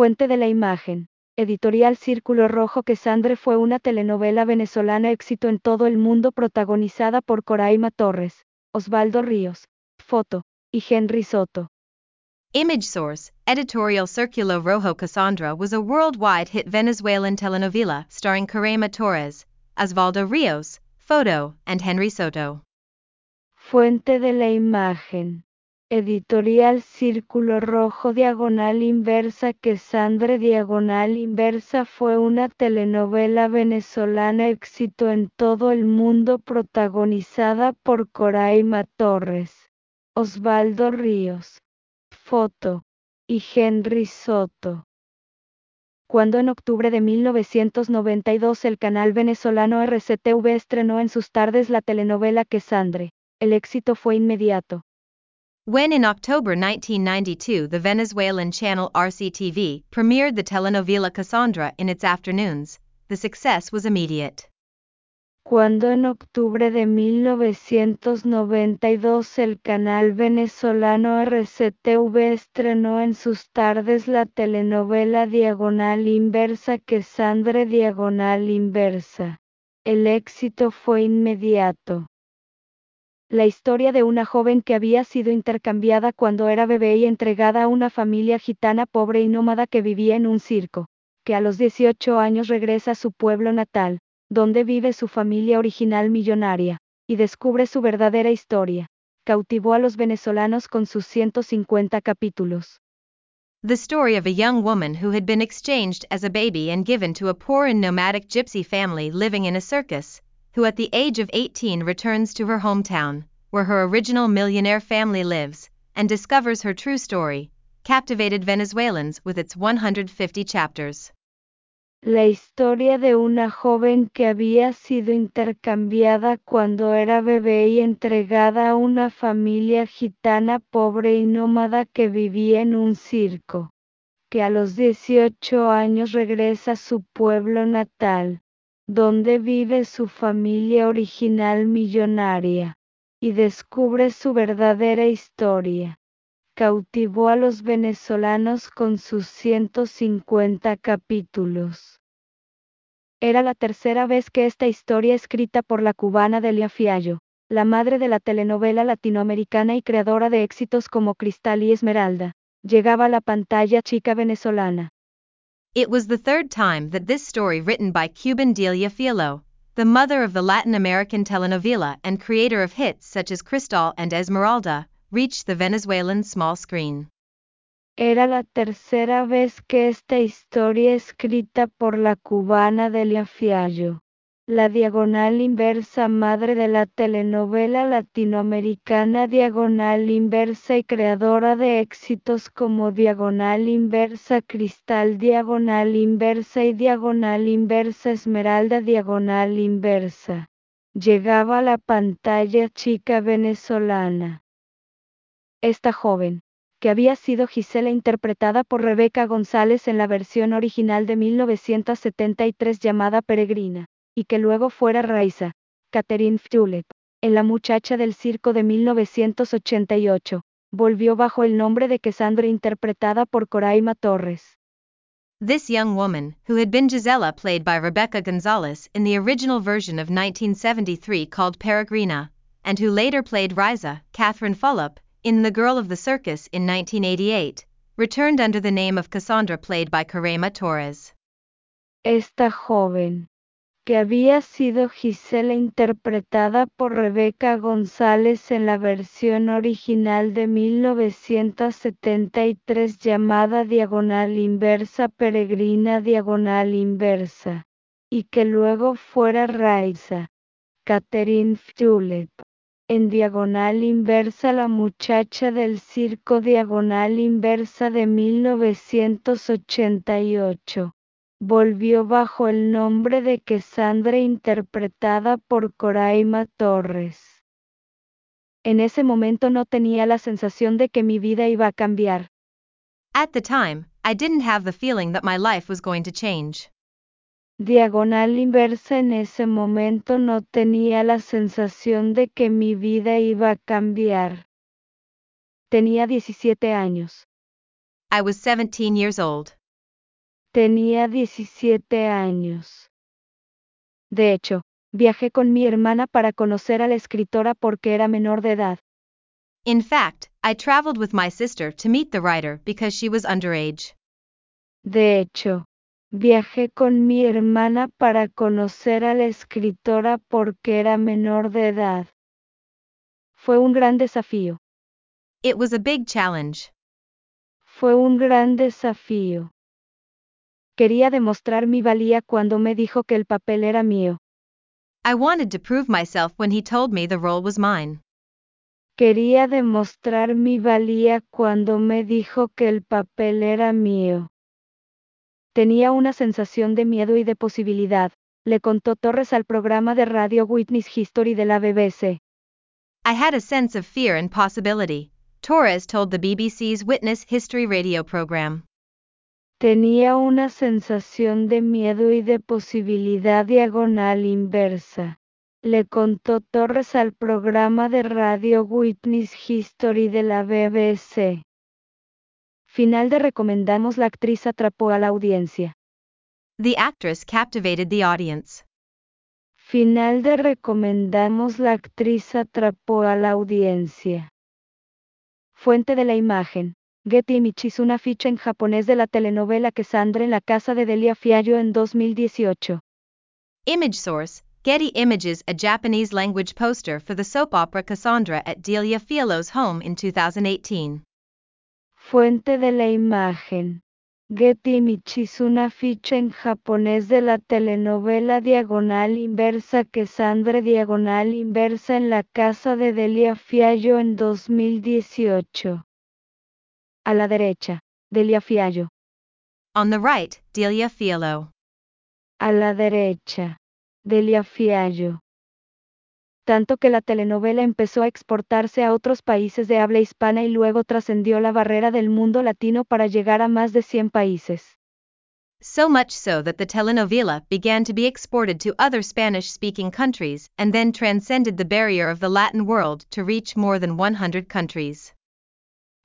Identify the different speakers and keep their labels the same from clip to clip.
Speaker 1: Fuente de la imagen. Editorial Círculo Rojo que Sandre fue una telenovela venezolana éxito en todo el mundo protagonizada por Coraima Torres, Osvaldo Ríos, Foto, y Henry Soto.
Speaker 2: Image source, editorial Círculo Rojo Cassandra was a worldwide hit Venezuelan telenovela starring Coraima Torres, Osvaldo Ríos, Foto, and Henry Soto.
Speaker 1: Fuente de la imagen. Editorial Círculo Rojo Diagonal Inversa que Sandre Diagonal Inversa fue una telenovela venezolana éxito en todo el mundo protagonizada por Coraima Torres, Osvaldo Ríos, Foto, y Henry Soto. Cuando en octubre de 1992 el canal venezolano RCTV estrenó en sus tardes la telenovela Que Sandre, el éxito fue inmediato.
Speaker 2: When in October 1992 the Venezuelan channel RCTV premiered the telenovela Cassandra in its afternoons, the success was immediate.
Speaker 1: Cuando en octubre de 1992 el canal venezolano RCTV estrenó en sus tardes la telenovela Diagonal Inversa que Diagonal Inversa, el éxito fue inmediato la historia de una joven que había sido intercambiada cuando era bebé y entregada a una familia gitana pobre y nómada que vivía en un circo, que a los 18 años regresa a su pueblo natal, donde vive su familia original millonaria, y descubre su verdadera historia. Cautivó a los venezolanos con sus 150 capítulos.
Speaker 2: The story of a young woman who had been exchanged as a baby and given to a poor and nomadic gypsy family living in a circus, who at the age of 18 returns to her hometown, where her original millionaire family lives, and discovers her true story, captivated Venezuelans with its 150 chapters.
Speaker 1: La historia de una joven que había sido intercambiada cuando era bebé y entregada a una familia gitana pobre y nómada que vivía en un circo, que a los 18 años regresa a su pueblo natal, donde vive su familia original millonaria, y descubre su verdadera historia. Cautivó a los venezolanos con sus 150 capítulos. Era la tercera vez que esta historia escrita por la cubana Delia Fiallo, la madre de la telenovela latinoamericana y creadora de éxitos como Cristal y Esmeralda, llegaba a la pantalla chica venezolana.
Speaker 2: It was the third time that this story written by Cuban Delia Fiallo, the mother of the Latin American telenovela and creator of hits such as Cristal and Esmeralda, reached the Venezuelan small screen.
Speaker 1: Era la tercera vez que esta historia escrita por la cubana Delia Fiallo la diagonal inversa madre de la telenovela latinoamericana Diagonal Inversa y creadora de éxitos como Diagonal Inversa Cristal Diagonal Inversa y Diagonal Inversa Esmeralda Diagonal Inversa. Llegaba a la pantalla chica venezolana. Esta joven, que había sido Gisela interpretada por Rebeca González en la versión original de 1973 llamada Peregrina y que luego fuera Raiza, Catherine Fulep, en La muchacha del circo de 1988, volvió bajo el nombre de Cassandra interpretada por Coraima Torres.
Speaker 2: This young woman, who had been Gisela played by Rebecca Gonzalez in the original version of 1973 called Peregrina, and who later played Riza, Catherine Fulop, in The Girl of the Circus in 1988, returned under the name of Cassandra played by Coraima Torres.
Speaker 1: Esta joven, que había sido Gisela interpretada por Rebeca González en la versión original de 1973 llamada Diagonal Inversa Peregrina Diagonal Inversa, y que luego fuera Raiza, Catherine Fulep. En Diagonal Inversa La muchacha del circo Diagonal Inversa de 1988 volvió bajo el nombre de Cassandra interpretada por Coraima Torres. En ese momento no tenía la sensación de que mi vida iba a cambiar.
Speaker 2: At the time, I didn't have the feeling that my life was going to change.
Speaker 1: Diagonal inversa en ese momento no tenía la sensación de que mi vida iba a cambiar. Tenía 17 años.
Speaker 2: I was 17 years old.
Speaker 1: Tenía 17 años. De hecho, viajé con mi hermana para conocer a la escritora porque era menor de edad.
Speaker 2: In fact, I traveled with my sister to meet the writer because she was underage.
Speaker 1: De hecho, viajé con mi hermana para conocer a la escritora porque era menor de edad. Fue un gran desafío.
Speaker 2: It was a big challenge.
Speaker 1: Fue un gran desafío. Quería demostrar mi valía cuando me dijo que el papel era mío.
Speaker 2: I wanted to prove myself when he told me the role was mine.
Speaker 1: Quería demostrar mi valía cuando me dijo que el papel era mío. Tenía una sensación de miedo y de posibilidad, le contó Torres al programa de radio Witness History de la BBC.
Speaker 2: I had a sense of fear and possibility, Torres told the BBC's Witness History radio program.
Speaker 1: Tenía una sensación de miedo y de posibilidad diagonal inversa. Le contó Torres al programa de radio Witness History de la BBC. Final de recomendamos la actriz atrapó a la audiencia.
Speaker 2: The actress captivated the audience.
Speaker 1: Final de recomendamos la actriz atrapó a la audiencia. Fuente de la imagen. Getty Images una ficha en japonés de la telenovela Cassandra en la casa de Delia Fiallo en 2018.
Speaker 2: Image source Getty Images, a Japanese language poster for the soap opera Cassandra at Delia Fiallo's home in 2018.
Speaker 1: Fuente de la imagen. Getty Images una ficha en japonés de la telenovela Diagonal Inversa Cassandra Diagonal Inversa en la casa de Delia Fiallo en 2018. A la derecha, Delia Fiallo.
Speaker 2: On the right, Delia Fiallo.
Speaker 1: A la derecha, Delia Fiallo. Tanto que la telenovela empezó a exportarse a otros países de habla hispana y luego trascendió la barrera del mundo latino para llegar a más de 100 países.
Speaker 2: So much so that the telenovela began to be exported to other Spanish speaking countries and then transcended the barrier of the Latin world to reach more than 100 countries.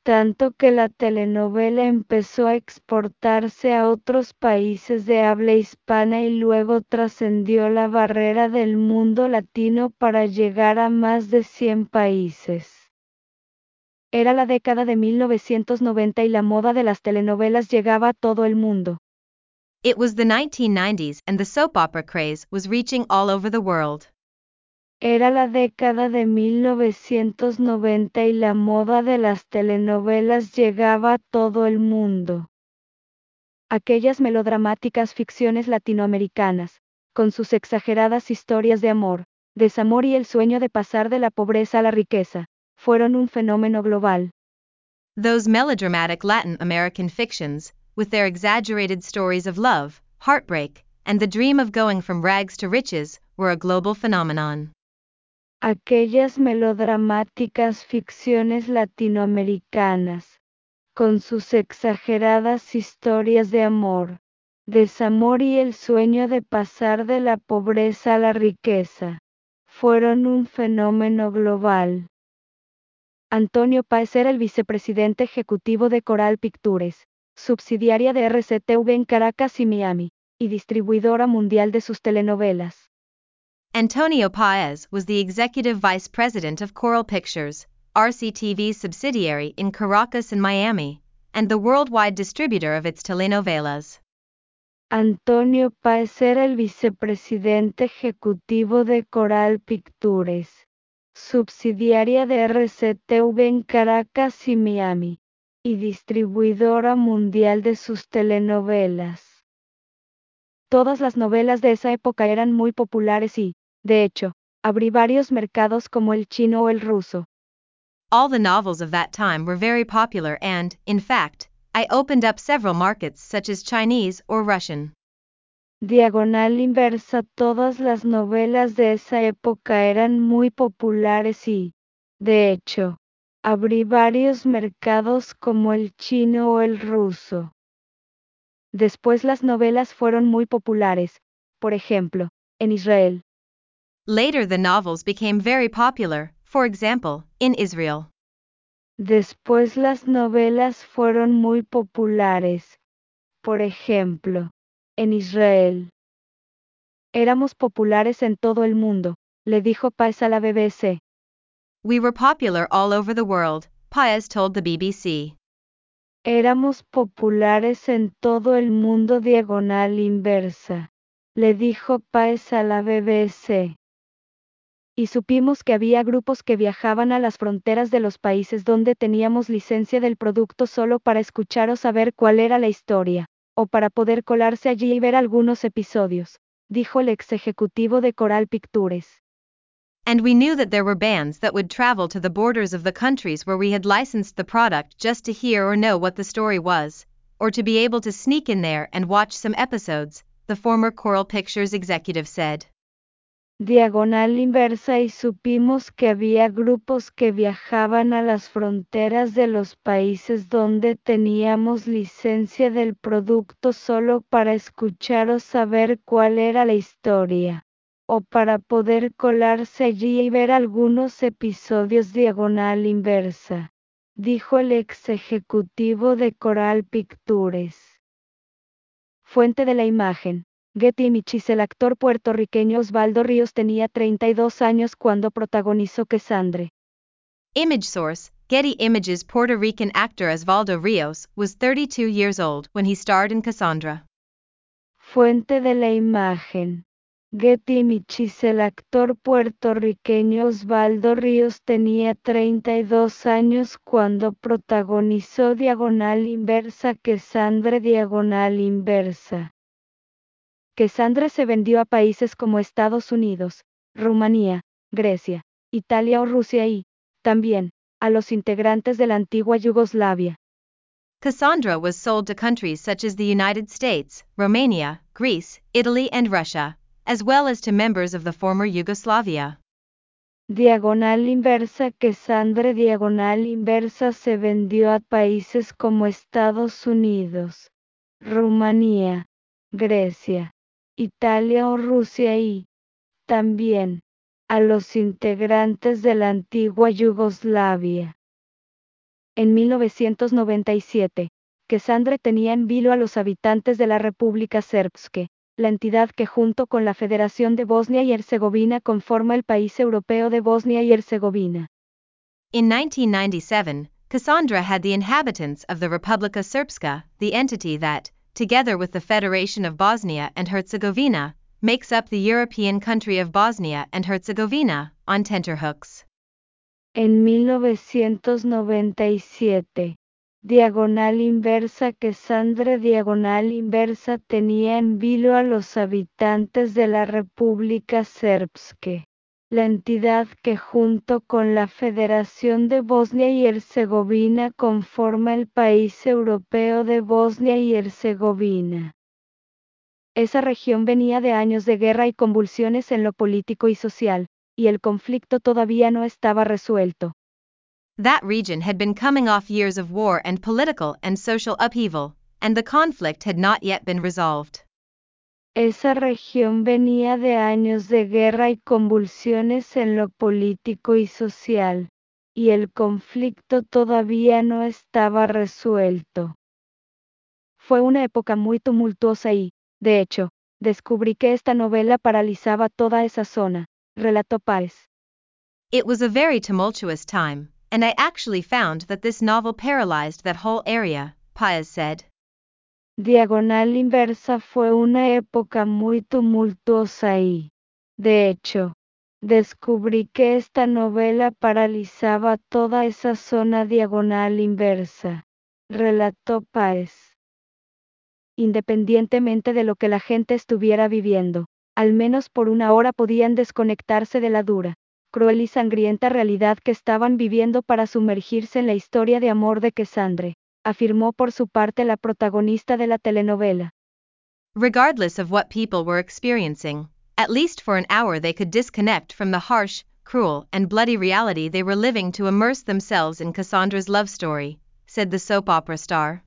Speaker 1: Tanto que la telenovela empezó a exportarse a otros países de habla hispana y luego trascendió la barrera del mundo latino para llegar a más de 100 países. Era la década de 1990 y la moda de las telenovelas llegaba a todo el mundo.
Speaker 2: It was the 1990s and the soap opera craze was reaching all over the world.
Speaker 1: Era la década de 1990 y la moda de las telenovelas llegaba a todo el mundo. Aquellas melodramáticas ficciones latinoamericanas, con sus exageradas historias de amor, desamor y el sueño de pasar de la pobreza a la riqueza, fueron un fenómeno global.
Speaker 2: Those melodramatic Latin American fictions, with their exaggerated stories of love, heartbreak, and the dream of going from rags to riches, were a global phenomenon.
Speaker 1: Aquellas melodramáticas ficciones latinoamericanas, con sus exageradas historias de amor, desamor y el sueño de pasar de la pobreza a la riqueza, fueron un fenómeno global. Antonio Páez era el vicepresidente ejecutivo de Coral Pictures, subsidiaria de RCTV en Caracas y Miami, y distribuidora mundial de sus telenovelas.
Speaker 2: Antonio Paez was the executive vice president of Coral Pictures, RCTV's subsidiary in Caracas and Miami, and the worldwide distributor of its telenovelas.
Speaker 1: Antonio Páez era el vicepresidente ejecutivo de Coral Pictures, subsidiaria de RCTV en Caracas y Miami, y distribuidora mundial de sus telenovelas. Todas las novelas de esa época eran muy populares y, de hecho, abrí varios mercados como el chino o el ruso.
Speaker 2: All the novels of that time were very popular and, in fact, I opened up several markets such as Chinese or Russian.
Speaker 1: Diagonal inversa Todas las novelas de esa época eran muy populares y, de hecho, abrí varios mercados como el chino o el ruso. Después las novelas fueron muy populares, por ejemplo, en Israel.
Speaker 2: Later, the novels became very popular, for example, in Israel.
Speaker 1: Después las novelas fueron muy populares, por ejemplo, en Israel. Éramos populares en todo el mundo, le dijo Paez a la BBC.
Speaker 2: We were popular all over the world, Paez told the BBC.
Speaker 1: Éramos populares en todo el mundo diagonal inversa, le dijo Paez a la BBC. Y supimos que había grupos que viajaban a las fronteras de los países donde teníamos licencia del producto solo para escuchar o saber cuál era la historia, o para poder colarse allí y ver algunos episodios, dijo el ex ejecutivo de Coral Pictures.
Speaker 2: And we knew that there were bands that would travel to the borders of the countries where we had licensed the product just to hear or know what the story was, or to be able to sneak in there and watch some episodes, the former Coral Pictures executive said.
Speaker 1: Diagonal inversa y supimos que había grupos que viajaban a las fronteras de los países donde teníamos licencia del producto solo para escuchar o saber cuál era la historia o para poder colarse allí y ver algunos episodios diagonal inversa, dijo el ex ejecutivo de Coral Pictures. Fuente de la imagen. Getty Images El actor puertorriqueño Osvaldo Ríos tenía 32 años cuando protagonizó Quesandre.
Speaker 2: Image source Getty Images Puerto Rican actor Osvaldo Rios was 32 years old when he starred in Cassandra.
Speaker 1: Fuente de la imagen. Getty Images El actor puertorriqueño Osvaldo Ríos tenía 32 años cuando protagonizó Diagonal Inversa Quesandre Diagonal Inversa. Quesandre se vendió a países como Estados Unidos, Rumanía, Grecia, Italia o Rusia y, también, a los integrantes de la antigua Yugoslavia.
Speaker 2: Cassandra was sold to countries such as the United States, Romania, Greece, Italy, and Russia, as well as to members of the former Yugoslavia.
Speaker 1: Diagonal inversa Quesandre Diagonal inversa se vendió a países como Estados Unidos, Rumanía, Grecia, Italia o Rusia y, también, a los integrantes de la antigua Yugoslavia. En 1997, Quesandre tenía en vilo a los habitantes de la República Srpske, la entidad que junto con la Federación de Bosnia y Herzegovina conforma el país europeo de Bosnia y Herzegovina.
Speaker 2: In 1997, Cassandra had the inhabitants of the Republika Srpska, the entity that, together with the Federation of Bosnia and Herzegovina, makes up the European country of Bosnia and Herzegovina, on tenterhooks.
Speaker 1: En 1997, diagonal inversa Quesandre diagonal inversa tenía en vilo a los habitantes de la República Srpske, la entidad que junto con la Federación de Bosnia y Herzegovina conforma el país europeo de Bosnia y Herzegovina. Esa región venía de años de guerra y convulsiones en lo político y social, y el conflicto todavía no estaba resuelto.
Speaker 2: That region had been coming off years of war and political and social upheaval, and the conflict had not yet been resolved.
Speaker 1: Esa región venía de años de guerra y convulsiones en lo político y social, y el conflicto todavía no estaba resuelto. Fue una época muy tumultuosa y, de hecho, descubrí que esta novela paralizaba toda esa zona, relató Páez.
Speaker 2: It was a very tumultuous time, and I actually found that this novel paralyzed that whole area, Páez said.
Speaker 1: Diagonal inversa fue una época muy tumultuosa y, de hecho, descubrí que esta novela paralizaba toda esa zona diagonal inversa, relató Páez. Independientemente de lo que la gente estuviera viviendo, al menos por una hora podían desconectarse de la dura, cruel y sangrienta realidad que estaban viviendo para sumergirse en la historia de amor de Quesandre, afirmó por su parte la protagonista de la telenovela.
Speaker 2: Regardless of what people were experiencing, at least for an hour they could disconnect from the harsh, cruel, and bloody reality they were living to immerse themselves in Cassandra's love story, said the soap opera star.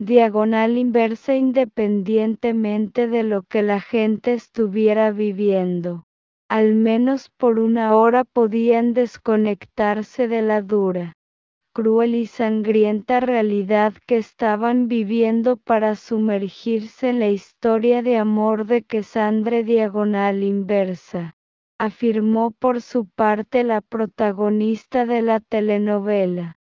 Speaker 1: Diagonal inversa independientemente de lo que la gente estuviera viviendo. Al menos por una hora podían desconectarse de la dura, cruel y sangrienta realidad que estaban viviendo para sumergirse en la historia de amor de Cassandra diagonal inversa, afirmó por su parte la protagonista de la telenovela.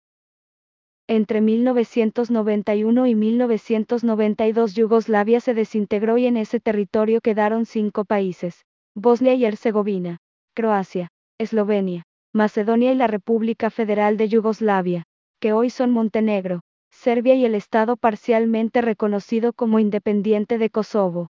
Speaker 1: Entre 1991 y 1992 Yugoslavia se desintegró y en ese territorio quedaron cinco países, Bosnia y Herzegovina, Croacia, Eslovenia, Macedonia y la República Federal de Yugoslavia, que hoy son Montenegro, Serbia y el Estado parcialmente reconocido como independiente de Kosovo.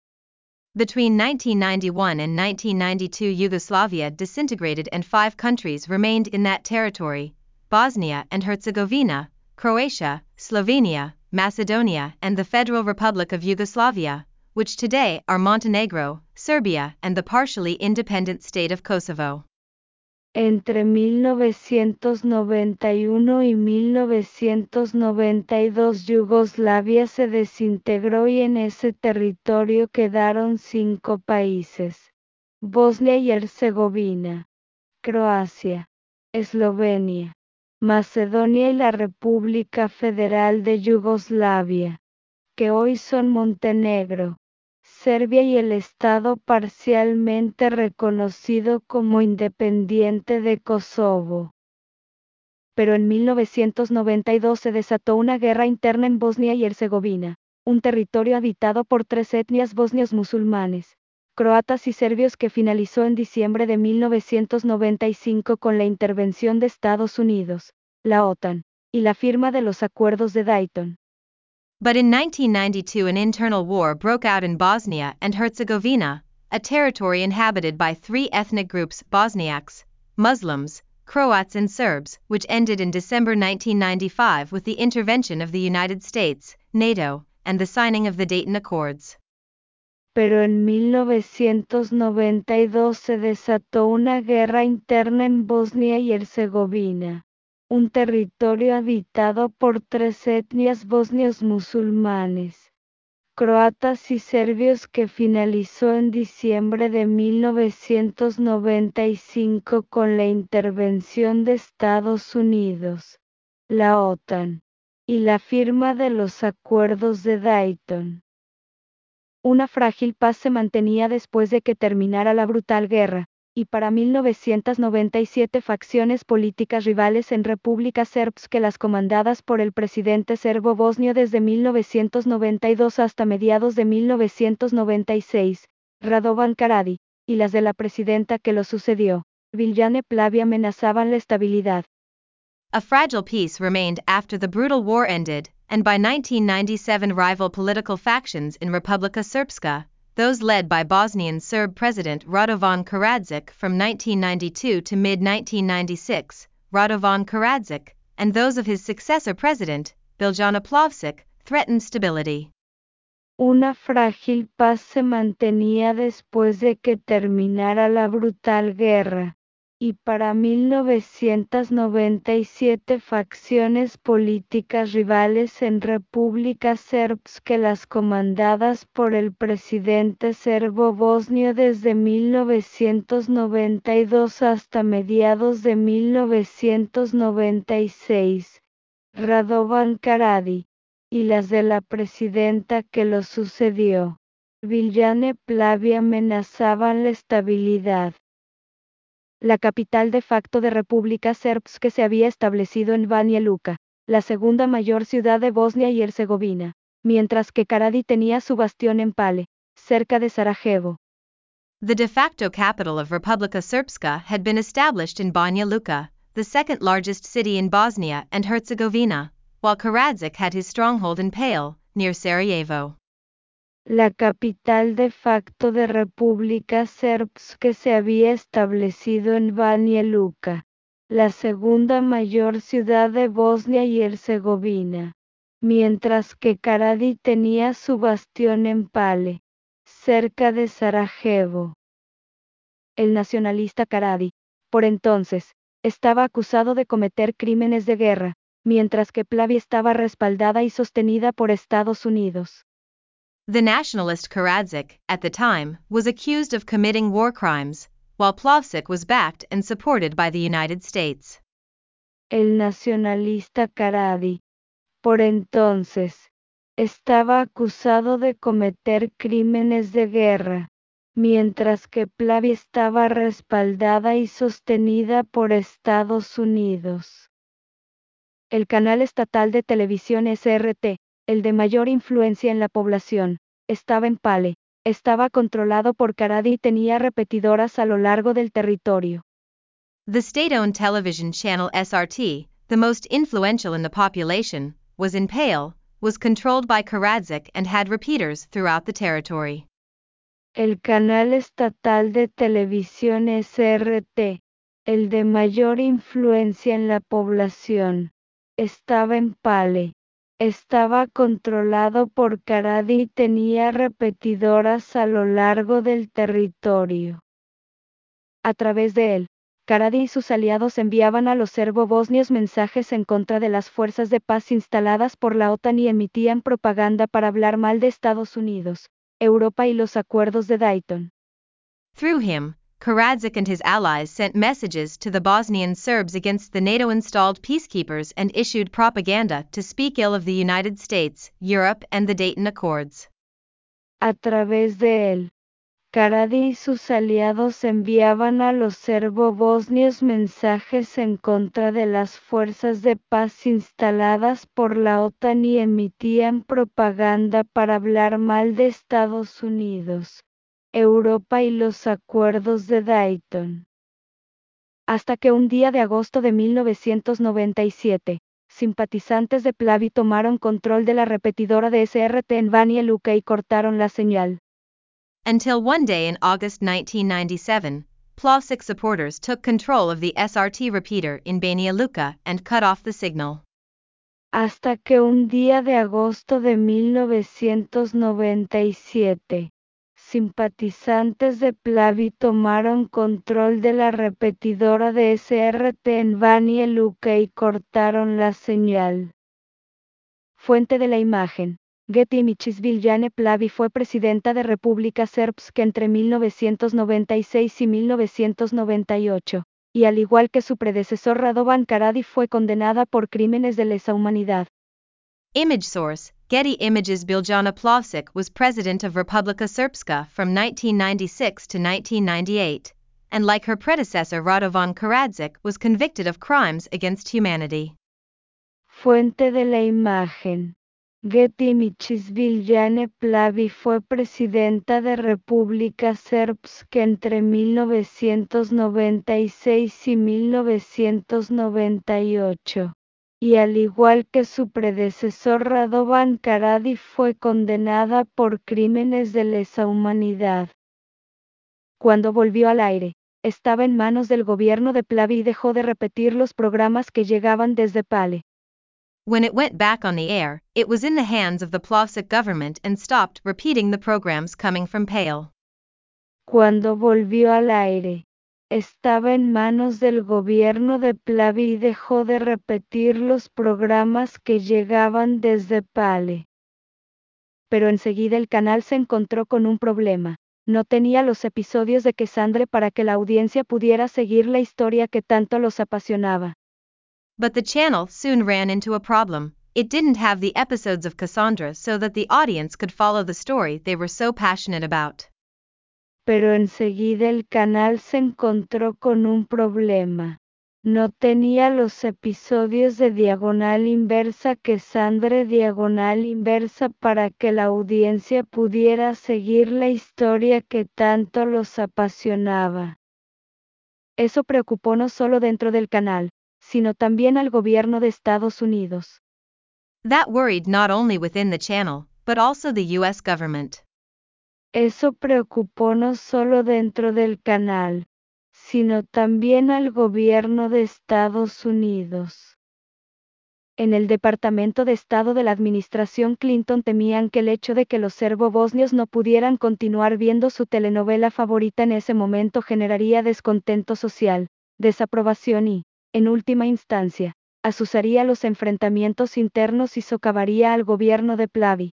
Speaker 2: Between 1991 and 1992 Yugoslavia disintegrated and five countries remained in that territory, Bosnia and Herzegovina, Croatia, Slovenia, Macedonia and the Federal Republic of Yugoslavia, which today are Montenegro, Serbia and the partially independent state of Kosovo.
Speaker 1: Entre 1991 y 1992 Yugoslavia se desintegró y en ese territorio quedaron cinco países. Bosnia y Herzegovina, Croacia, Eslovenia, Macedonia y la República Federal de Yugoslavia, que hoy son Montenegro, Serbia y el Estado parcialmente reconocido como independiente de Kosovo. Pero en 1992 se desató una guerra interna en Bosnia y Herzegovina, un territorio habitado por tres etnias bosnios musulmanes, croatas y serbios que finalizó en diciembre de 1995 con la intervención de Estados Unidos, la OTAN, y la firma de los acuerdos de Dayton.
Speaker 2: But in 1992 an internal war broke out in Bosnia and Herzegovina, a territory inhabited by three ethnic groups Bosniaks, Muslims, Croats and Serbs, which ended in December 1995 with the intervention of the United States, NATO, and the signing of the Dayton Accords.
Speaker 1: Pero en 1992 se desató una guerra interna en Bosnia y Herzegovina un territorio habitado por tres etnias bosnios musulmanes, croatas y serbios que finalizó en diciembre de 1995 con la intervención de Estados Unidos, la OTAN, y la firma de los acuerdos de Dayton. Una frágil paz se mantenía después de que terminara la brutal guerra, y para 1997 facciones políticas rivales en repúblicas serbs que las comandadas por el presidente serbo bosnio desde 1992 hasta mediados de 1996, Radovan Karadi, y las de la presidenta que lo sucedió, Viljane Plavi amenazaban la estabilidad.
Speaker 2: A fragile peace remained after the brutal war ended, and by 1997 rival political factions in Republika Srpska, those led by Bosnian Serb President Radovan Karadzic from 1992 to mid 1996, Radovan Karadzic, and those of his successor president, Biljana Plavsic, threatened stability.
Speaker 1: Una frágil paz se mantenía después de que terminara la brutal guerra y para 1997 facciones políticas rivales en repúblicas serbs que las comandadas por el presidente serbo bosnio desde 1992 hasta mediados de 1996, Radovan Karadi, y las de la presidenta que lo sucedió, Viljane Plavi amenazaban la estabilidad la capital de facto de República Srpska se había establecido en Banja Luka, la segunda mayor ciudad de Bosnia y Herzegovina, mientras que Karadi tenía su bastión en Pale, cerca de Sarajevo.
Speaker 2: The de facto capital of Republika Srpska had been established in Banja Luka, the second largest city in Bosnia and Herzegovina, while Karadzic had his stronghold in Pale, near Sarajevo
Speaker 1: la capital de facto de República Srpska que se había establecido en Banja Luka, la segunda mayor ciudad de Bosnia y Herzegovina, mientras que Karadi tenía su bastión en Pale, cerca de Sarajevo. El nacionalista Karadi, por entonces, estaba acusado de cometer crímenes de guerra, mientras que Plavi estaba respaldada y sostenida por Estados Unidos.
Speaker 2: The nationalist Karadzik, at the time, was accused of committing war crimes, while Plavsic was backed and supported by the United States.
Speaker 1: el nacionalista Karadi, por entonces, estaba acusado de cometer crímenes de guerra, mientras que Plavi estaba respaldada y sostenida por Estados Unidos. El canal estatal de televisión SRT, el de mayor influencia en la población, estaba en Pale, estaba controlado por Karadi y tenía repetidoras a lo largo del territorio.
Speaker 2: The state-owned television channel SRT, the most influential in the population, was in Pale, was controlled by Karadzik and had repeaters throughout the territory.
Speaker 1: El canal estatal de televisión SRT, el de mayor influencia en la población, estaba en Pale. Estaba controlado por Karadi y tenía repetidoras a lo largo del territorio. A través de él, Karadi y sus aliados enviaban a los serbo-bosnios mensajes en contra de las fuerzas de paz instaladas por la OTAN y emitían propaganda para hablar mal de Estados Unidos, Europa y los acuerdos de Dayton.
Speaker 2: Through him, Karadzik and his allies sent messages to the Bosnian Serbs against the NATO installed peacekeepers and issued propaganda to speak ill of the United States, Europe, and the Dayton Accords.
Speaker 1: A través de él, Karadi y sus aliados enviaban a los serbo-bosnios mensajes en contra de las fuerzas de paz instaladas por la OTAN y emitían propaganda para hablar mal de Estados Unidos, Europa y los acuerdos de Dayton. Hasta que un día de agosto de 1997, simpatizantes de Plavi tomaron control de la repetidora de SRT en Banja Luka y cortaron la señal.
Speaker 2: Until one day in August 1997, Plavsic supporters took control of the SRT repeater in Banja Luka and cut off the signal.
Speaker 1: Hasta que un día de agosto de 1997, simpatizantes de Plavi tomaron control de la repetidora de SRT en Luka y cortaron la señal. Fuente de la imagen. Getty Michis-Viljane Plavi fue presidenta de República Srpska entre 1996 y 1998, y al igual que su predecesor Radovan Karadi fue condenada por crímenes de lesa humanidad.
Speaker 2: Image source Getty Images Biljana Plavsic was president of Republika Srpska from 1996 to 1998, and like her predecessor Radovan Karadzic was convicted of crimes against humanity.
Speaker 1: Fuente de la imagen. Getty Michis-Viljane Plavi fue presidenta de República Srpska entre 1996 y 1998, y al igual que su predecesor Radovan Karadi fue condenada por crímenes de lesa humanidad. Cuando volvió al aire, estaba en manos del gobierno de Plavi y dejó de repetir los programas que llegaban desde Pale.
Speaker 2: When it went back on the air, it was in the hands of the Plavsic government and stopped repeating the programs coming from Pale.
Speaker 1: Cuando volvió al aire, estaba en manos del gobierno de Plavi y dejó de repetir los programas que llegaban desde Pale. Pero enseguida el canal se encontró con un problema. No tenía los episodios de Cassandre para que la audiencia pudiera seguir la historia que tanto los apasionaba.
Speaker 2: But the channel soon ran into a problem. It didn't have the episodes of Cassandra so that the audience could follow the story they were so passionate about.
Speaker 1: Pero enseguida el canal se encontró con un problema. No tenía los episodios de diagonal inversa que Sandre diagonal inversa para que la audiencia pudiera seguir la historia que tanto los apasionaba. Eso preocupó no solo dentro del canal, sino también al gobierno de Estados Unidos.
Speaker 2: That worried not only within the channel, but also the US government.
Speaker 1: Eso preocupó no solo dentro del canal, sino también al gobierno de Estados Unidos. En el Departamento de Estado de la Administración Clinton temían que el hecho de que los serbo-bosnios no pudieran continuar viendo su telenovela favorita en ese momento generaría descontento social, desaprobación y, en última instancia, asusaría los enfrentamientos internos y socavaría al gobierno de Plavi.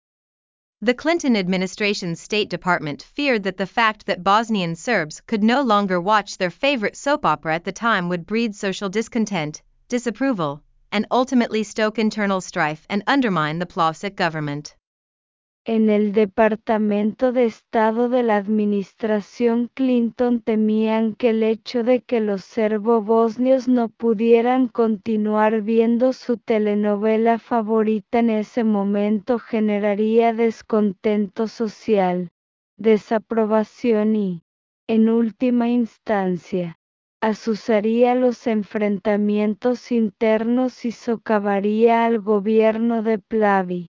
Speaker 2: The Clinton administration's State Department feared that the fact that Bosnian Serbs could no longer watch their favorite soap opera at the time would breed social discontent, disapproval, and ultimately stoke internal strife and undermine the Plavsic government.
Speaker 1: En el Departamento de Estado de la Administración Clinton temían que el hecho de que los serbo-bosnios no pudieran continuar viendo su telenovela favorita en ese momento generaría descontento social, desaprobación y, en última instancia, asusaría los enfrentamientos internos y socavaría al gobierno de Plavi.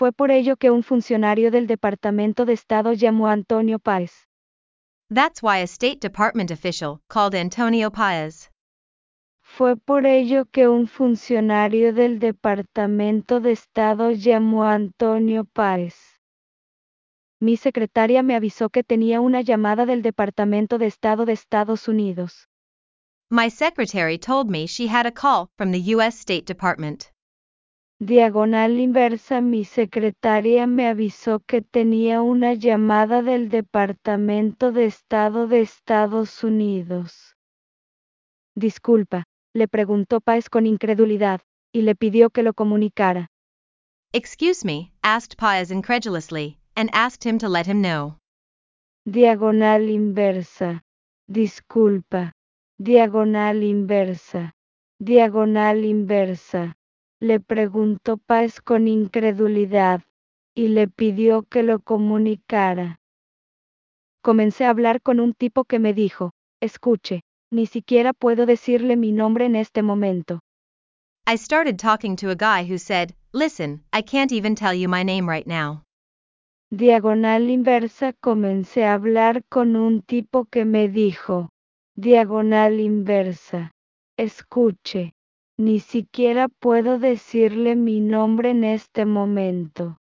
Speaker 1: Fue por ello que un funcionario del Departamento de Estado llamó a Antonio Páez.
Speaker 2: That's why a State Department official called Antonio Páez.
Speaker 1: Fue por ello que un funcionario del Departamento de Estado llamó a Antonio Páez. Mi secretaria me avisó que tenía una llamada del Departamento de Estado de Estados Unidos.
Speaker 2: My secretary told me she had a call from the U.S. State Department.
Speaker 1: Diagonal inversa mi secretaria me avisó que tenía una llamada del Departamento de Estado de Estados Unidos. Disculpa, le preguntó Páez con incredulidad, y le pidió que lo comunicara.
Speaker 2: Excuse me, asked Páez incredulously, and asked him to let him know.
Speaker 1: Diagonal inversa. Disculpa. Diagonal inversa. Diagonal inversa le preguntó Páez con incredulidad, y le pidió que lo comunicara. Comencé a hablar con un tipo que me dijo, escuche, ni siquiera puedo decirle mi nombre en este momento.
Speaker 2: I started talking to a guy who said, listen, I can't even tell you my name right now.
Speaker 1: Diagonal inversa comencé a hablar con un tipo que me dijo, diagonal inversa, escuche, ni siquiera puedo decirle mi nombre en este momento.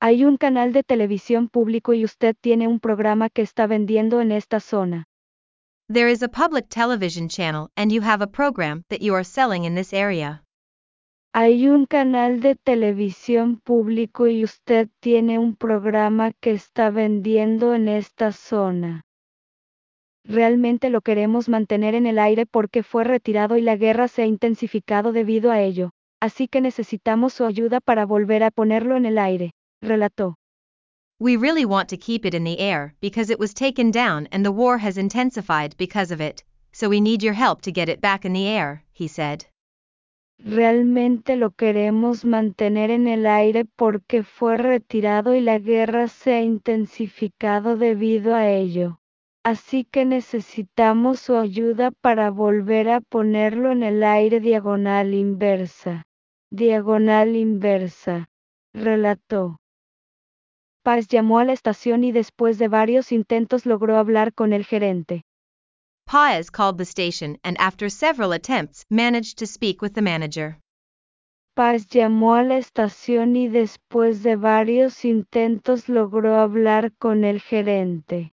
Speaker 1: Hay un canal de televisión público y usted tiene un programa que está vendiendo en esta zona.
Speaker 2: There is a public television channel and you have a program that you are selling in this area.
Speaker 1: Hay un canal de televisión público y usted tiene un programa que está vendiendo en esta zona realmente lo queremos mantener en el aire porque fue retirado y la guerra se ha intensificado debido a ello, así que necesitamos su ayuda para volver a ponerlo en el aire, relató.
Speaker 2: We really want to keep it in the air because it was taken down and the war has intensified because of it, so we need your help to get it back in the air, he said.
Speaker 1: Realmente lo queremos mantener en el aire porque fue retirado y la guerra se ha intensificado debido a ello así que necesitamos su ayuda para volver a ponerlo en el aire diagonal inversa. Diagonal inversa. Relató. Paz llamó a la estación y después de varios intentos logró hablar con el gerente.
Speaker 2: Páez called the station and after several attempts managed to speak with the manager.
Speaker 1: Paz llamó a la estación y después de varios intentos logró hablar con el gerente.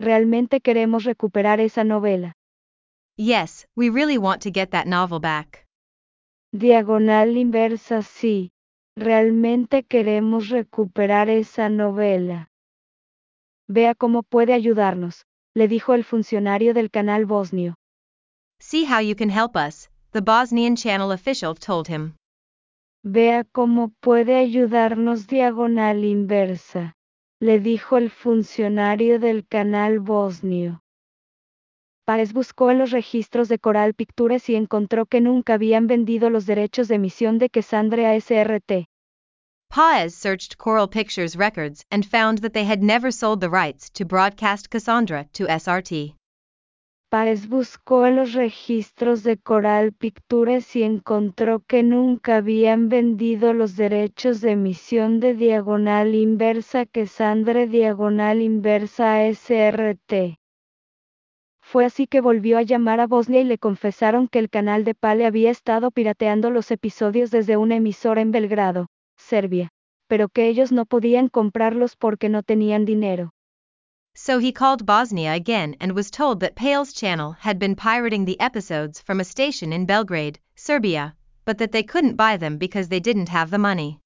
Speaker 1: Realmente queremos recuperar esa novela.
Speaker 2: Yes, we really want to get that novel back.
Speaker 1: Diagonal inversa sí, realmente queremos recuperar esa novela. Vea cómo puede ayudarnos, le dijo el funcionario del canal bosnio.
Speaker 2: See how you can help us, the Bosnian channel official told him.
Speaker 1: Vea cómo puede ayudarnos diagonal inversa le dijo el funcionario del canal bosnio. Páez buscó en los registros de Coral Pictures y encontró que nunca habían vendido los derechos de emisión de Cassandra a SRT.
Speaker 2: Páez searched Coral Pictures records and found that they had never sold the rights to broadcast Cassandra to SRT.
Speaker 1: Páez buscó en los registros de Coral Pictures y encontró que nunca habían vendido los derechos de emisión de Diagonal Inversa que Sandre Diagonal Inversa SRT. Fue así que volvió a llamar a Bosnia y le confesaron que el canal de Pale había estado pirateando los episodios desde una emisora en Belgrado, Serbia, pero que ellos no podían comprarlos porque no tenían dinero.
Speaker 2: So he called Bosnia again and was told that Pale's channel had been pirating the episodes from a station in Belgrade, Serbia, but that they couldn't buy them because they didn't have the money.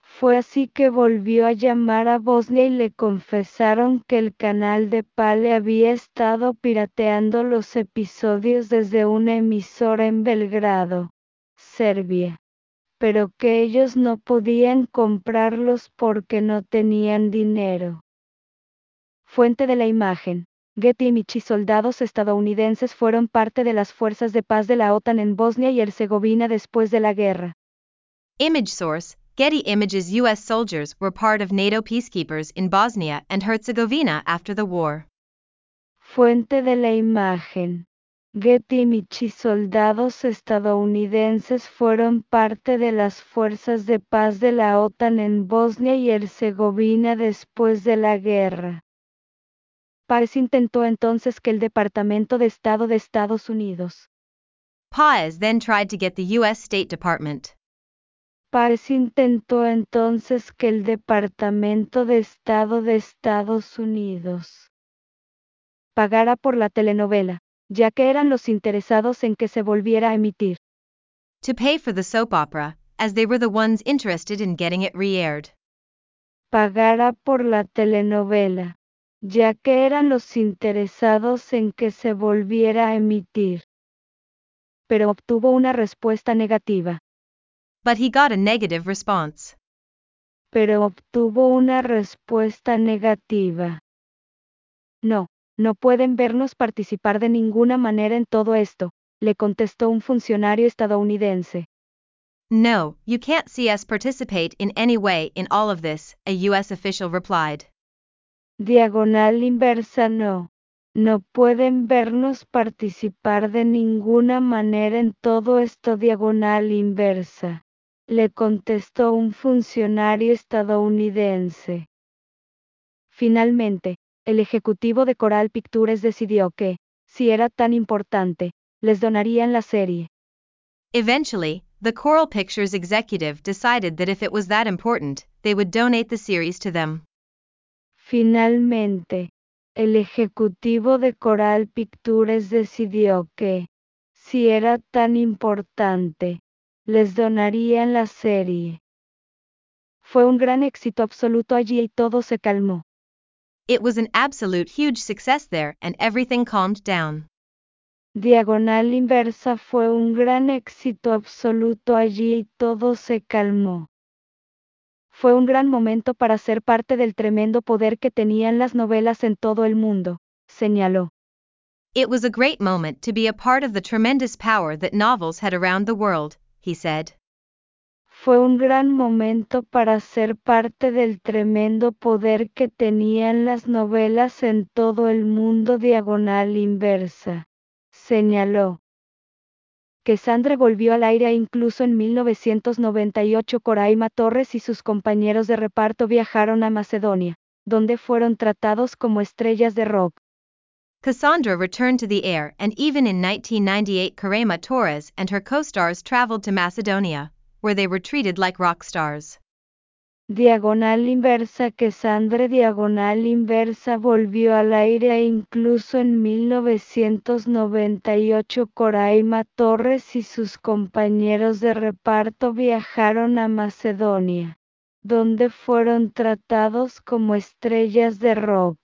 Speaker 1: Fue así que volvió a llamar a Bosnia y le confesaron que el canal de Pale había estado pirateando los episodios desde una emisora en Belgrado, Serbia, pero que ellos no podían comprarlos porque no tenían dinero. Fuente de la imagen. Getty y soldados estadounidenses fueron parte de las fuerzas de paz de la OTAN en Bosnia y Herzegovina después de la guerra.
Speaker 2: Image source Getty Images U.S. soldiers were part of NATO peacekeepers in Bosnia and Herzegovina after the war.
Speaker 1: Fuente de la imagen. Getty y soldados estadounidenses fueron parte de las fuerzas de paz de la OTAN en Bosnia y Herzegovina después de la guerra. Páez intentó entonces que el Departamento de Estado de Estados Unidos.
Speaker 2: Páez then tried to get the U.S. State Department
Speaker 1: Páez intentó entonces que el Departamento de Estado de Estados Unidos pagara por la telenovela, ya que eran los interesados en que se volviera a emitir.
Speaker 2: to pay for the soap opera, as they were the ones interested in getting it re-aired.
Speaker 1: Pagara por la telenovela, ya que eran los interesados en que se volviera a emitir. Pero obtuvo una respuesta negativa.
Speaker 2: But he got a negative response.
Speaker 1: pero obtuvo una respuesta negativa. No, no pueden vernos participar de ninguna manera en todo esto, le contestó un funcionario estadounidense.
Speaker 2: No, you can't see us participate in any way in all of this, a U.S. official replied.
Speaker 1: Diagonal inversa no. No pueden vernos participar de ninguna manera en todo esto diagonal inversa. Le contestó un funcionario estadounidense. Finalmente, el ejecutivo de Coral Pictures decidió que, si era tan importante, les donarían la serie.
Speaker 2: Eventually, the Coral Pictures executive decided that if it was that important, they would donate the series to them.
Speaker 1: Finalmente, el ejecutivo de Coral Pictures decidió que, si era tan importante, les donarían la serie. Fue un gran éxito absoluto allí y todo se calmó.
Speaker 2: It was an absolute huge success there, and everything calmed down.
Speaker 1: Diagonal inversa fue un gran éxito absoluto allí y todo se calmó. Fue un gran momento para ser parte del tremendo poder que tenían las novelas en todo el mundo, señaló.
Speaker 2: It was a great moment to be a part of the tremendous power that novels had around the world, he said.
Speaker 1: Fue un gran momento para ser parte del tremendo poder que tenían las novelas en todo el mundo diagonal inversa, señaló. Que Sandre volvió al aire e incluso en 1998 Coraima Torres y sus compañeros de reparto viajaron a Macedonia, donde fueron tratados como estrellas de rock.
Speaker 2: Cassandra returned to the air, and even in 1998, Karema Torres and her co stars traveled to Macedonia, where they were treated like rock stars.
Speaker 1: Diagonal inversa que Sandre Diagonal inversa volvió al aire e incluso en 1998 Coraima Torres y sus compañeros de reparto viajaron a Macedonia, donde fueron tratados como estrellas de rock.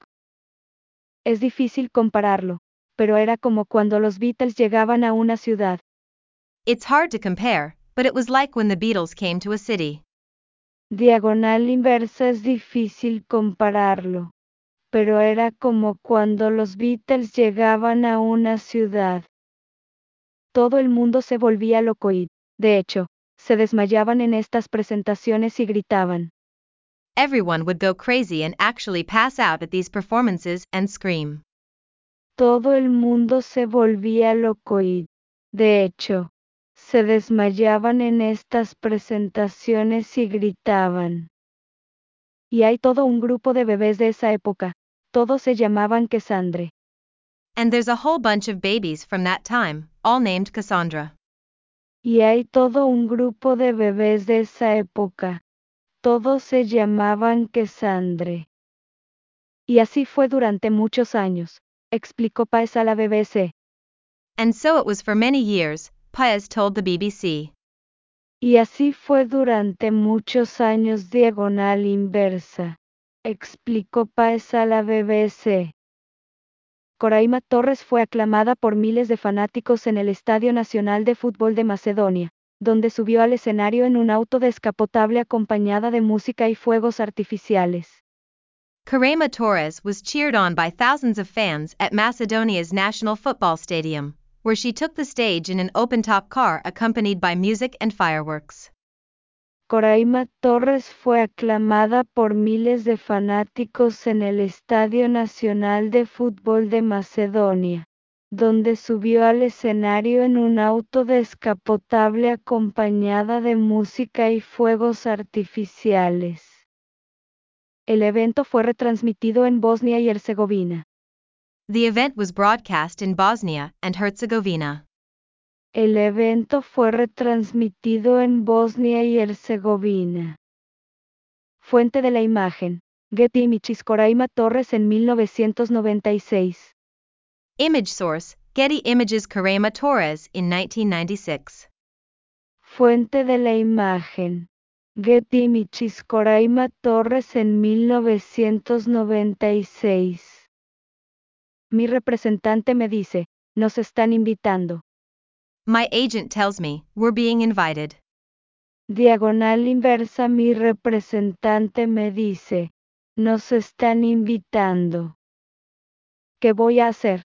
Speaker 1: Es difícil compararlo, pero era como cuando los Beatles llegaban a una ciudad.
Speaker 2: It's hard to compare, but it was like when the Beatles came to a city.
Speaker 1: Diagonal inversa es difícil compararlo, pero era como cuando los Beatles llegaban a una ciudad. Todo el mundo se volvía loco y, de hecho, se desmayaban en estas presentaciones y gritaban.
Speaker 2: Everyone would go crazy and actually pass out at these performances and scream.
Speaker 1: Todo el mundo se volvía loco y, de hecho, se desmayaban en estas presentaciones y gritaban. Y hay todo un grupo de bebés de esa época, todos se llamaban Quesandre.
Speaker 2: And there's a whole bunch of babies from that time, all named Cassandra.
Speaker 1: Y hay todo un grupo de bebés de esa época, todos se llamaban Quesandre. Y así fue durante muchos años, explicó Paez a la BBC.
Speaker 2: And so it was for many years, Paez told the BBC.
Speaker 1: Y así fue durante muchos años diagonal inversa, explicó Paez a la BBC. Coraima Torres fue aclamada por miles de fanáticos en el Estadio Nacional de Fútbol de Macedonia, donde subió al escenario en un auto descapotable acompañada de música y fuegos artificiales.
Speaker 2: Karema Torres was cheered on by thousands of fans at Macedonia's National Football Stadium, where she took the stage in an open-top car accompanied by music and fireworks.
Speaker 1: Coraima Torres fue aclamada por miles de fanáticos en el Estadio Nacional de Fútbol de Macedonia, donde subió al escenario en un auto descapotable acompañada de música y fuegos artificiales. El evento fue retransmitido en Bosnia y Herzegovina.
Speaker 2: The event was broadcast in Bosnia and Herzegovina.
Speaker 1: El evento fue retransmitido en Bosnia y Herzegovina. Fuente de la imagen. Getty Images Coraima Torres en 1996.
Speaker 2: Image source Getty Images Karema Torres in 1996.
Speaker 1: Fuente de la imagen. Getty Images Coraima Torres en 1996. Mi representante me dice, nos están invitando.
Speaker 2: My agent tells me, we're being invited.
Speaker 1: Diagonal inversa mi representante me dice, nos están invitando. ¿Qué voy a hacer?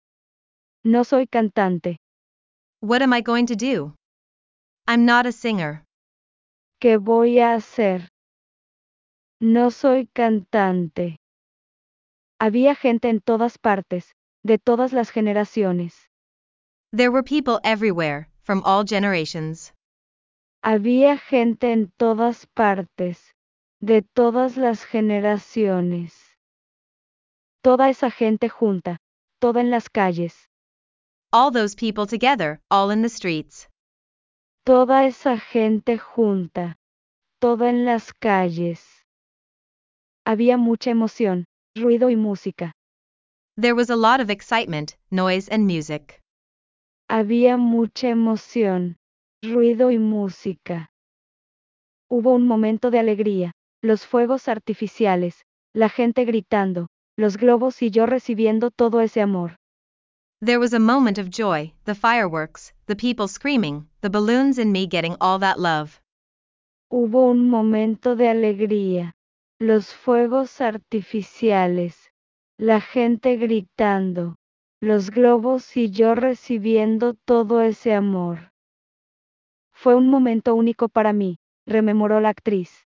Speaker 1: No soy cantante.
Speaker 2: What am I going to do? I'm not a singer.
Speaker 1: ¿Qué voy a hacer? No soy cantante. Había gente en todas partes, de todas las generaciones.
Speaker 2: There were people everywhere, from all generations.
Speaker 1: Había gente en todas partes, de todas las generaciones. Toda esa gente junta, toda en las calles.
Speaker 2: All those people together, all in the streets.
Speaker 1: Toda esa gente junta, toda en las calles. Había mucha emoción, ruido y música.
Speaker 2: There was a lot of excitement, noise, and music.
Speaker 1: Había mucha emoción, ruido y música. Hubo un momento de alegría, los fuegos artificiales, la gente gritando, los globos y yo recibiendo todo ese amor.
Speaker 2: There was a moment of joy, the fireworks, the people screaming, the balloons, and me getting all that love.
Speaker 1: Hubo un momento de alegría, los fuegos artificiales, la gente gritando, los globos y yo recibiendo todo ese amor. Fue un momento único para mí, rememoró la actriz.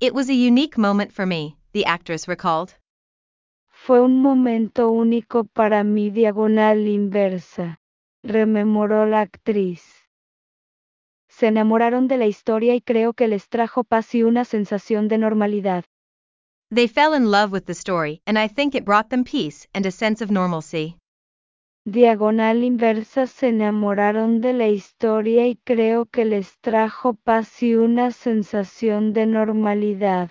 Speaker 2: It was a unique moment for me, the actress recalled.
Speaker 1: Fue un momento único para mí diagonal inversa, rememoró la actriz. Se enamoraron de la historia y creo que les trajo paz y una sensación de normalidad.
Speaker 2: They fell in love with the story, and I think it brought them peace and a sense of normalcy.
Speaker 1: Diagonal inversa se enamoraron de la historia y creo que les trajo paz y una sensación de normalidad.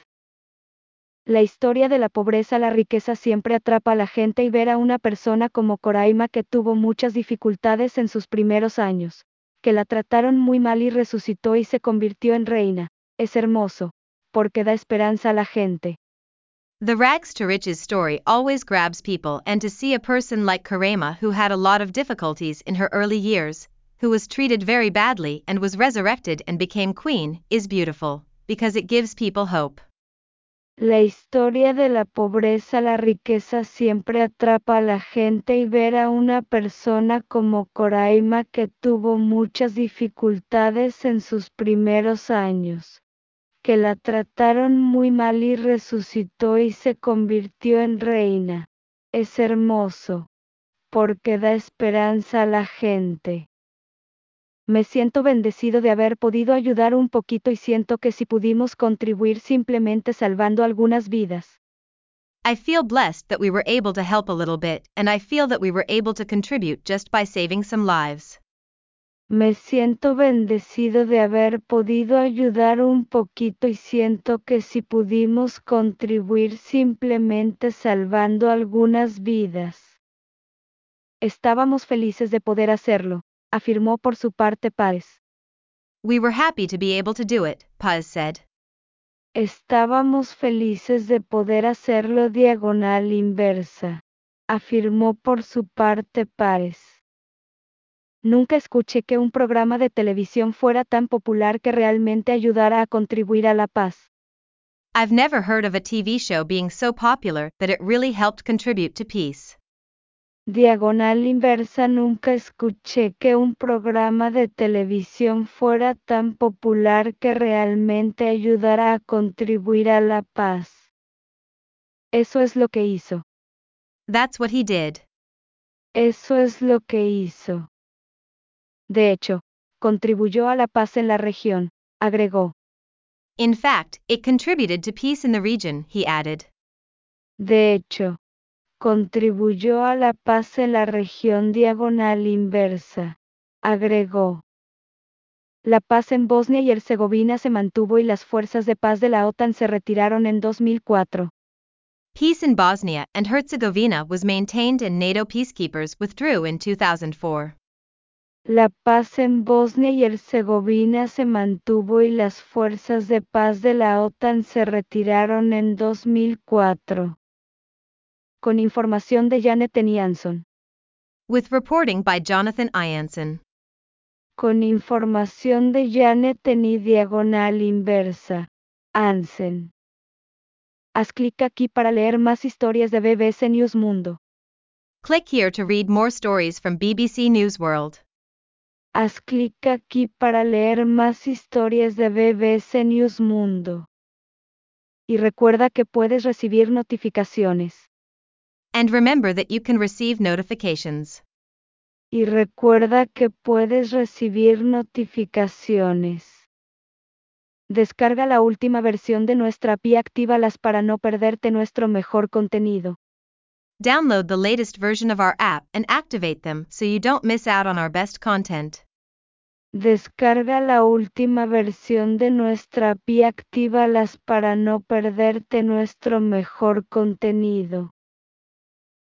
Speaker 1: La historia de la pobreza la riqueza siempre atrapa a la gente y ver a una persona como Coraima que tuvo muchas dificultades en sus primeros años, que la trataron muy mal y resucitó y se convirtió en reina, es hermoso, porque da esperanza a la gente.
Speaker 2: The rags to riches story always grabs people, and to see a person like Karema who had a lot of difficulties in her early years, who was treated very badly and was resurrected and became queen, is beautiful, because it gives people hope.
Speaker 1: La historia de la pobreza la riqueza siempre atrapa a la gente y ver a una persona como Coraima que tuvo muchas dificultades en sus primeros años que la trataron muy mal y resucitó y se convirtió en reina. Es hermoso, porque da esperanza a la gente. Me siento bendecido de haber podido ayudar un poquito y siento que si pudimos contribuir simplemente salvando algunas vidas.
Speaker 2: I feel blessed that we were able to help a little bit, and I feel that we were able to contribute just by saving some lives.
Speaker 1: Me siento bendecido de haber podido ayudar un poquito y siento que si pudimos contribuir simplemente salvando algunas vidas. Estábamos felices de poder hacerlo, afirmó por su parte Páez.
Speaker 2: We were happy to be able to do it, Paz said.
Speaker 1: Estábamos felices de poder hacerlo diagonal inversa, afirmó por su parte Páez. Nunca escuché que un programa de televisión fuera tan popular que realmente ayudara a contribuir a la paz.
Speaker 2: I've never heard of a TV show being so popular that it really helped contribute to peace.
Speaker 1: Diagonal inversa nunca escuché que un programa de televisión fuera tan popular que realmente ayudara a contribuir a la paz. Eso es lo que hizo.
Speaker 2: That's what he did.
Speaker 1: Eso es lo que hizo. De hecho, contribuyó a la paz en la región, agregó.
Speaker 2: In fact, it contributed to peace in the region, he added.
Speaker 1: De hecho, contribuyó a la paz en la región diagonal inversa, agregó. La paz en Bosnia y Herzegovina se mantuvo y las fuerzas de paz de la OTAN se retiraron en 2004.
Speaker 2: Peace in Bosnia and Herzegovina was maintained and NATO peacekeepers withdrew in 2004.
Speaker 1: La paz en Bosnia y Herzegovina se mantuvo y las fuerzas de paz de la OTAN se retiraron en 2004. Con información de Janet Jansson.
Speaker 2: With reporting by Jonathan Ianson.
Speaker 1: Con información de Janet en diagonal inversa. Ansen. Haz clic aquí para leer más historias de BBC News Mundo.
Speaker 2: Click here to read more stories from BBC News World.
Speaker 1: Haz clic aquí para leer más historias de BBC News Mundo. Y recuerda que puedes recibir notificaciones.
Speaker 2: And remember that you can receive notifications.
Speaker 1: Y recuerda que puedes recibir notificaciones. Descarga la última versión de nuestra API Actívalas para no perderte nuestro mejor contenido.
Speaker 2: Download the latest version of our app and activate them so you don't miss out on our best content.
Speaker 1: Descarga la última versión de nuestra API Actívalas para no perderte nuestro mejor contenido.